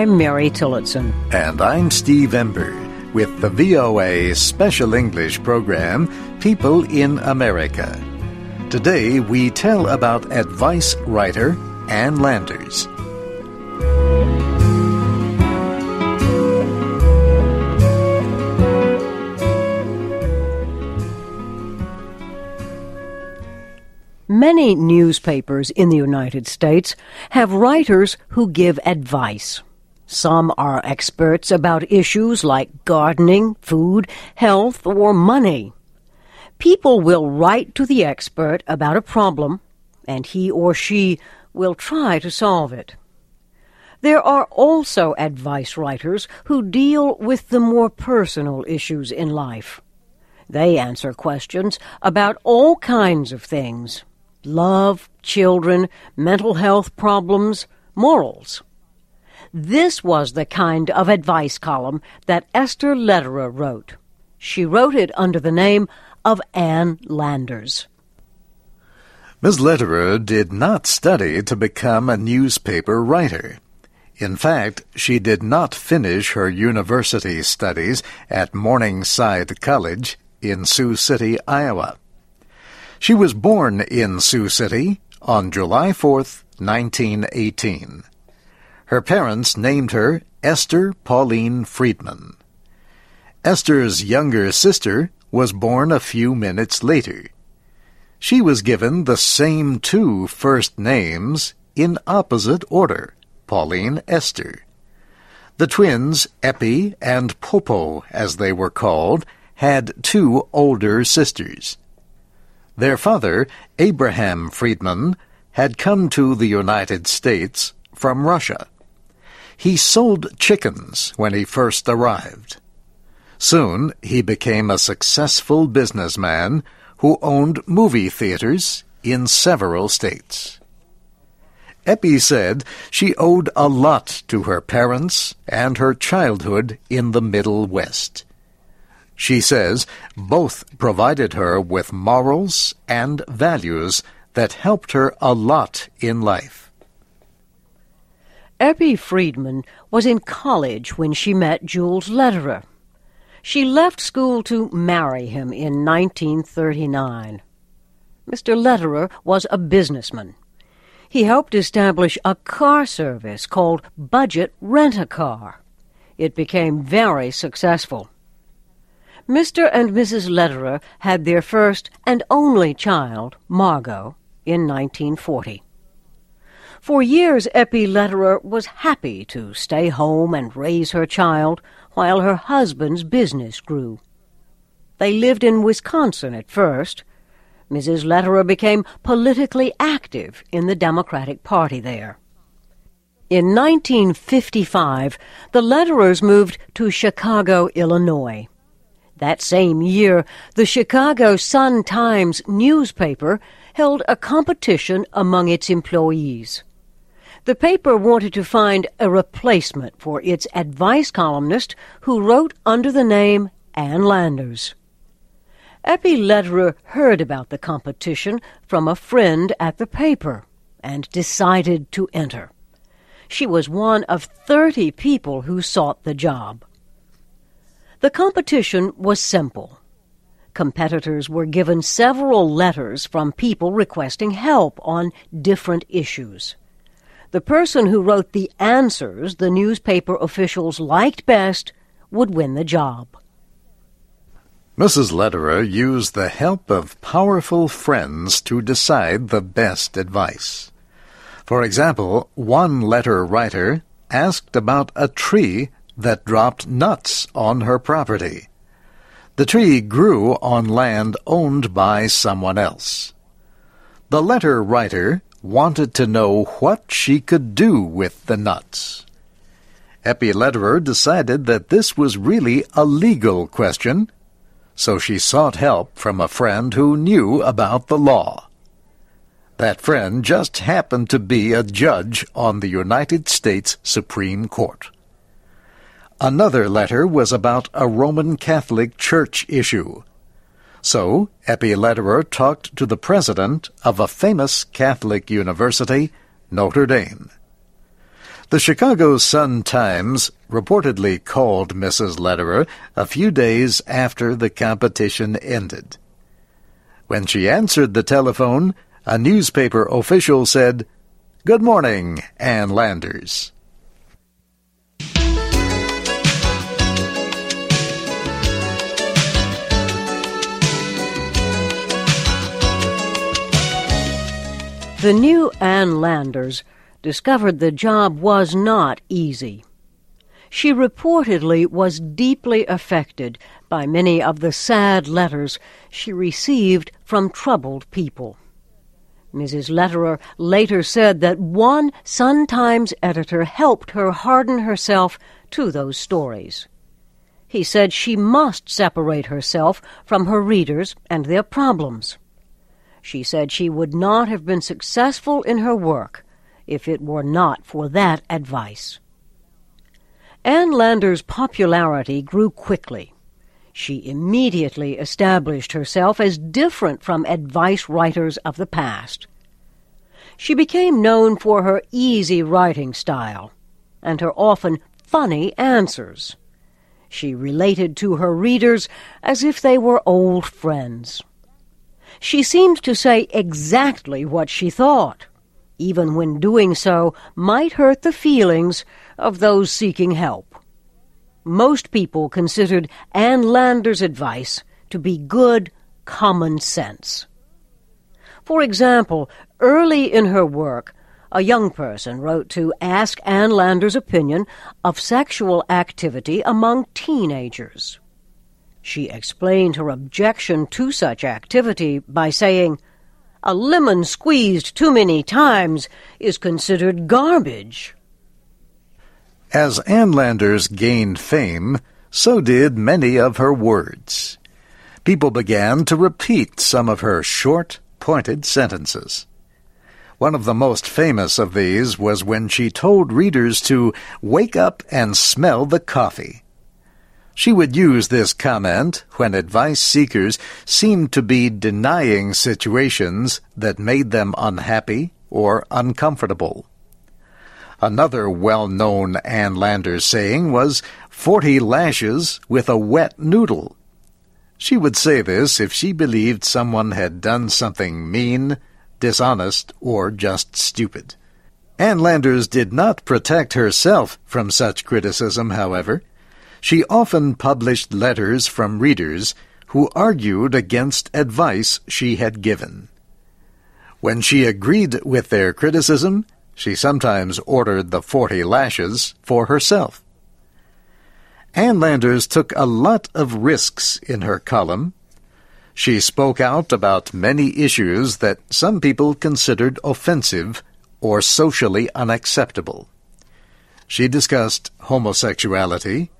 I'm Mary Tillotson. And I'm Steve Ember with the VOA Special English program, People in America. Today we tell about advice writer Ann Landers. Many newspapers in the United States have writers who give advice. Some are experts about issues like gardening, food, health, or money. People will write to the expert about a problem, and he or she will try to solve it. There are also advice writers who deal with the more personal issues in life. They answer questions about all kinds of things love, children, mental health problems, morals. This was the kind of advice column that Esther Lederer wrote. She wrote it under the name of Ann Landers. Ms. Lederer did not study to become a newspaper writer. In fact, she did not finish her university studies at Morningside College in Sioux City, Iowa. She was born in Sioux City on July 4, 1918. Her parents named her Esther Pauline Friedman. Esther's younger sister was born a few minutes later. She was given the same two first names in opposite order, Pauline Esther. The twins, Eppie and Popo, as they were called, had two older sisters. Their father, Abraham Friedman, had come to the United States from Russia. He sold chickens when he first arrived. Soon he became a successful businessman who owned movie theaters in several states. Eppie said she owed a lot to her parents and her childhood in the Middle West. She says both provided her with morals and values that helped her a lot in life. Eppie Friedman was in college when she met Jules Lederer. She left school to marry him in 1939. Mr. Lederer was a businessman. He helped establish a car service called Budget Rent-A-Car. It became very successful. Mr. and Mrs. Lederer had their first and only child, Margo, in 1940. For years, Eppie Lederer was happy to stay home and raise her child while her husband's business grew. They lived in Wisconsin at first. Mrs. Lederer became politically active in the Democratic Party there. In 1955, the Lederers moved to Chicago, Illinois. That same year, the Chicago Sun-Times newspaper held a competition among its employees. The paper wanted to find a replacement for its advice columnist who wrote under the name Ann Landers. Eppie Lederer heard about the competition from a friend at the paper and decided to enter. She was one of 30 people who sought the job. The competition was simple. Competitors were given several letters from people requesting help on different issues. The person who wrote the answers the newspaper officials liked best would win the job. Mrs. Lederer used the help of powerful friends to decide the best advice. For example, one letter writer asked about a tree that dropped nuts on her property. The tree grew on land owned by someone else. The letter writer wanted to know what she could do with the nuts. Eppie Lederer decided that this was really a legal question, so she sought help from a friend who knew about the law. That friend just happened to be a judge on the United States Supreme Court. Another letter was about a Roman Catholic Church issue. So, Eppie Lederer talked to the president of a famous Catholic university, Notre Dame. The Chicago Sun-Times reportedly called Mrs. Lederer a few days after the competition ended. When she answered the telephone, a newspaper official said, Good morning, Ann Landers. The new Ann Landers discovered the job was not easy. She reportedly was deeply affected by many of the sad letters she received from troubled people. Mrs. Lederer later said that one Sun Times editor helped her harden herself to those stories. He said she must separate herself from her readers and their problems. She said she would not have been successful in her work if it were not for that advice. Ann Landers' popularity grew quickly. She immediately established herself as different from advice writers of the past. She became known for her easy writing style and her often funny answers. She related to her readers as if they were old friends. She seemed to say exactly what she thought, even when doing so might hurt the feelings of those seeking help. Most people considered Ann Landers' advice to be good common sense. For example, early in her work, a young person wrote to ask Ann Landers' opinion of sexual activity among teenagers. She explained her objection to such activity by saying, A lemon squeezed too many times is considered garbage. As Ann Landers gained fame, so did many of her words. People began to repeat some of her short, pointed sentences. One of the most famous of these was when she told readers to wake up and smell the coffee. She would use this comment when advice seekers seemed to be denying situations that made them unhappy or uncomfortable. Another well-known Ann Landers saying was, 40 lashes with a wet noodle. She would say this if she believed someone had done something mean, dishonest, or just stupid. Ann Landers did not protect herself from such criticism, however. She often published letters from readers who argued against advice she had given. When she agreed with their criticism, she sometimes ordered the forty lashes for herself. Ann Landers took a lot of risks in her column. She spoke out about many issues that some people considered offensive or socially unacceptable. She discussed homosexuality,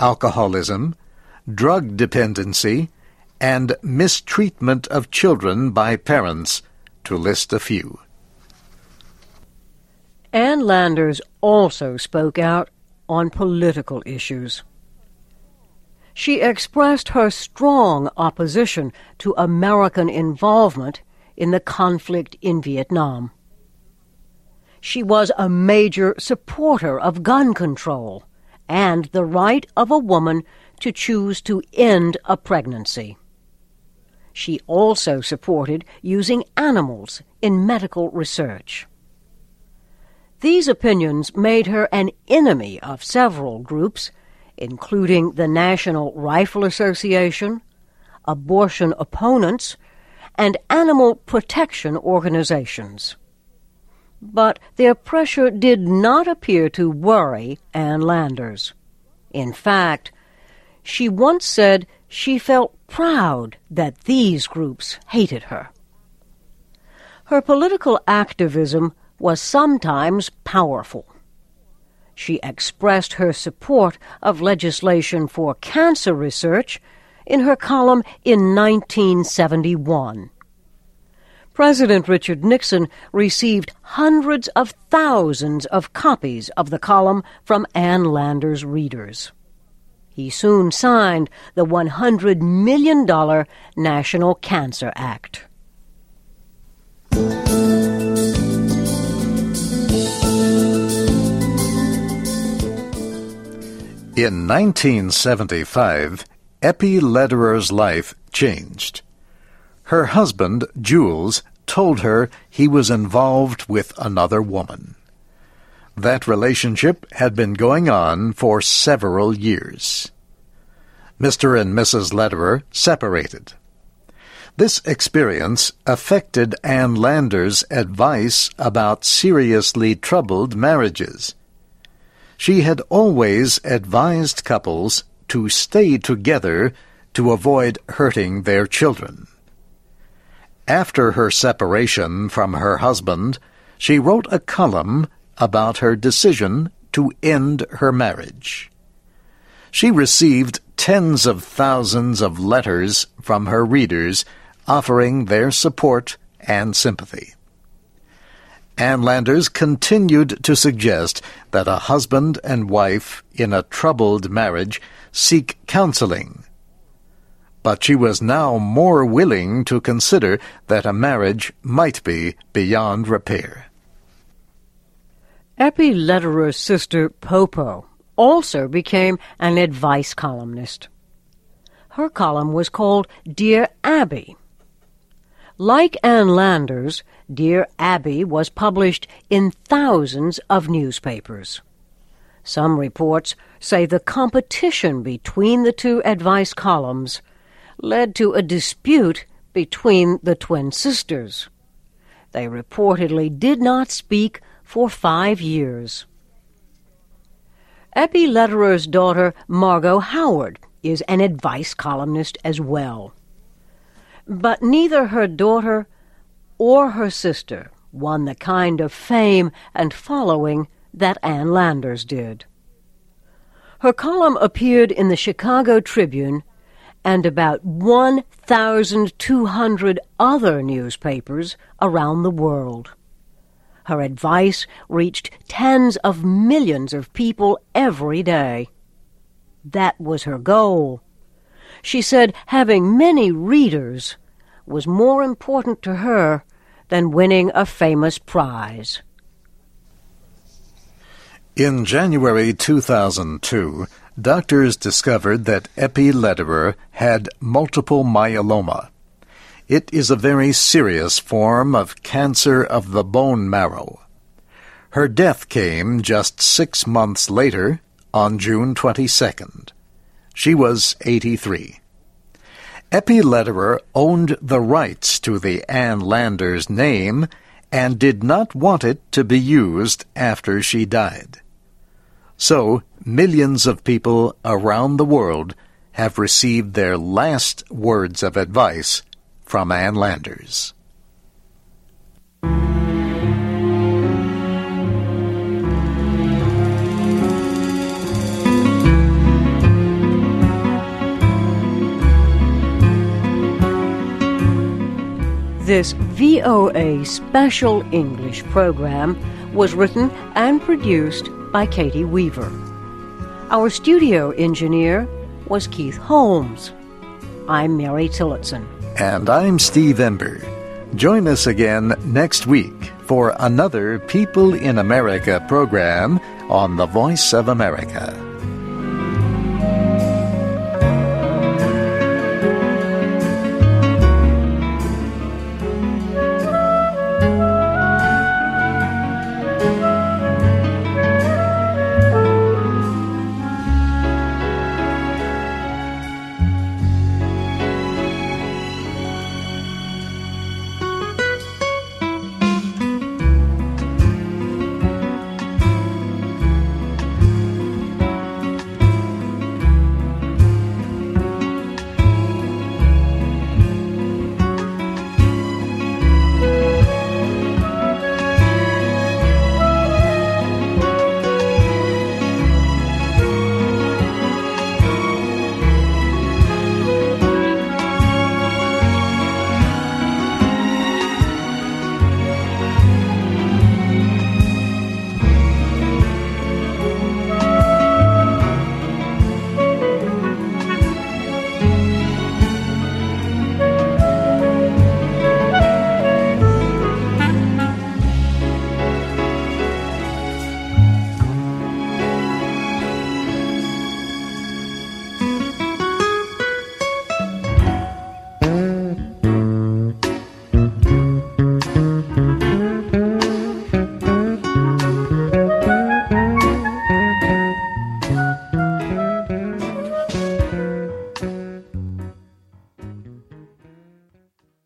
alcoholism, drug dependency, and mistreatment of children by parents, to list a few. Ann Landers also spoke out on political issues. She expressed her strong opposition to American involvement in the conflict in Vietnam. She was a major supporter of gun control and the right of a woman to choose to end a pregnancy. She also supported using animals in medical research. These opinions made her an enemy of several groups, including the National Rifle Association, abortion opponents, and animal protection organizations but their pressure did not appear to worry Ann Landers. In fact, she once said she felt proud that these groups hated her. Her political activism was sometimes powerful. She expressed her support of legislation for cancer research in her column in 1971. President Richard Nixon received hundreds of thousands of copies of the column from Ann Landers' readers. He soon signed the $100 million National Cancer Act. In 1975, Eppie Lederer's life changed. Her husband, Jules, told her he was involved with another woman. That relationship had been going on for several years. Mr. and Mrs. Lederer separated. This experience affected Ann Landers' advice about seriously troubled marriages. She had always advised couples to stay together to avoid hurting their children. After her separation from her husband, she wrote a column about her decision to end her marriage. She received tens of thousands of letters from her readers offering their support and sympathy. Ann Landers continued to suggest that a husband and wife in a troubled marriage seek counseling but she was now more willing to consider that a marriage might be beyond repair. Eppie Lederer's sister Popo also became an advice columnist. Her column was called Dear Abby. Like Ann Landers, Dear Abby was published in thousands of newspapers. Some reports say the competition between the two advice columns led to a dispute between the twin sisters. They reportedly did not speak for five years. Eppie Lederer's daughter, Margo Howard, is an advice columnist as well. But neither her daughter or her sister won the kind of fame and following that Ann Landers did. Her column appeared in the Chicago Tribune and about 1,200 other newspapers around the world. Her advice reached tens of millions of people every day. That was her goal. She said having many readers was more important to her than winning a famous prize. In January 2002, doctors discovered that Eppie Lederer had multiple myeloma. It is a very serious form of cancer of the bone marrow. Her death came just six months later, on June 22nd. She was 83. Eppie Lederer owned the rights to the Ann Landers name and did not want it to be used after she died. So, millions of people around the world have received their last words of advice from Ann Landers. This VOA Special English program was written and produced by Katie Weaver. Our studio engineer was Keith Holmes. I'm Mary Tillotson. And I'm Steve Ember. Join us again next week for another People in America program on the Voice of America.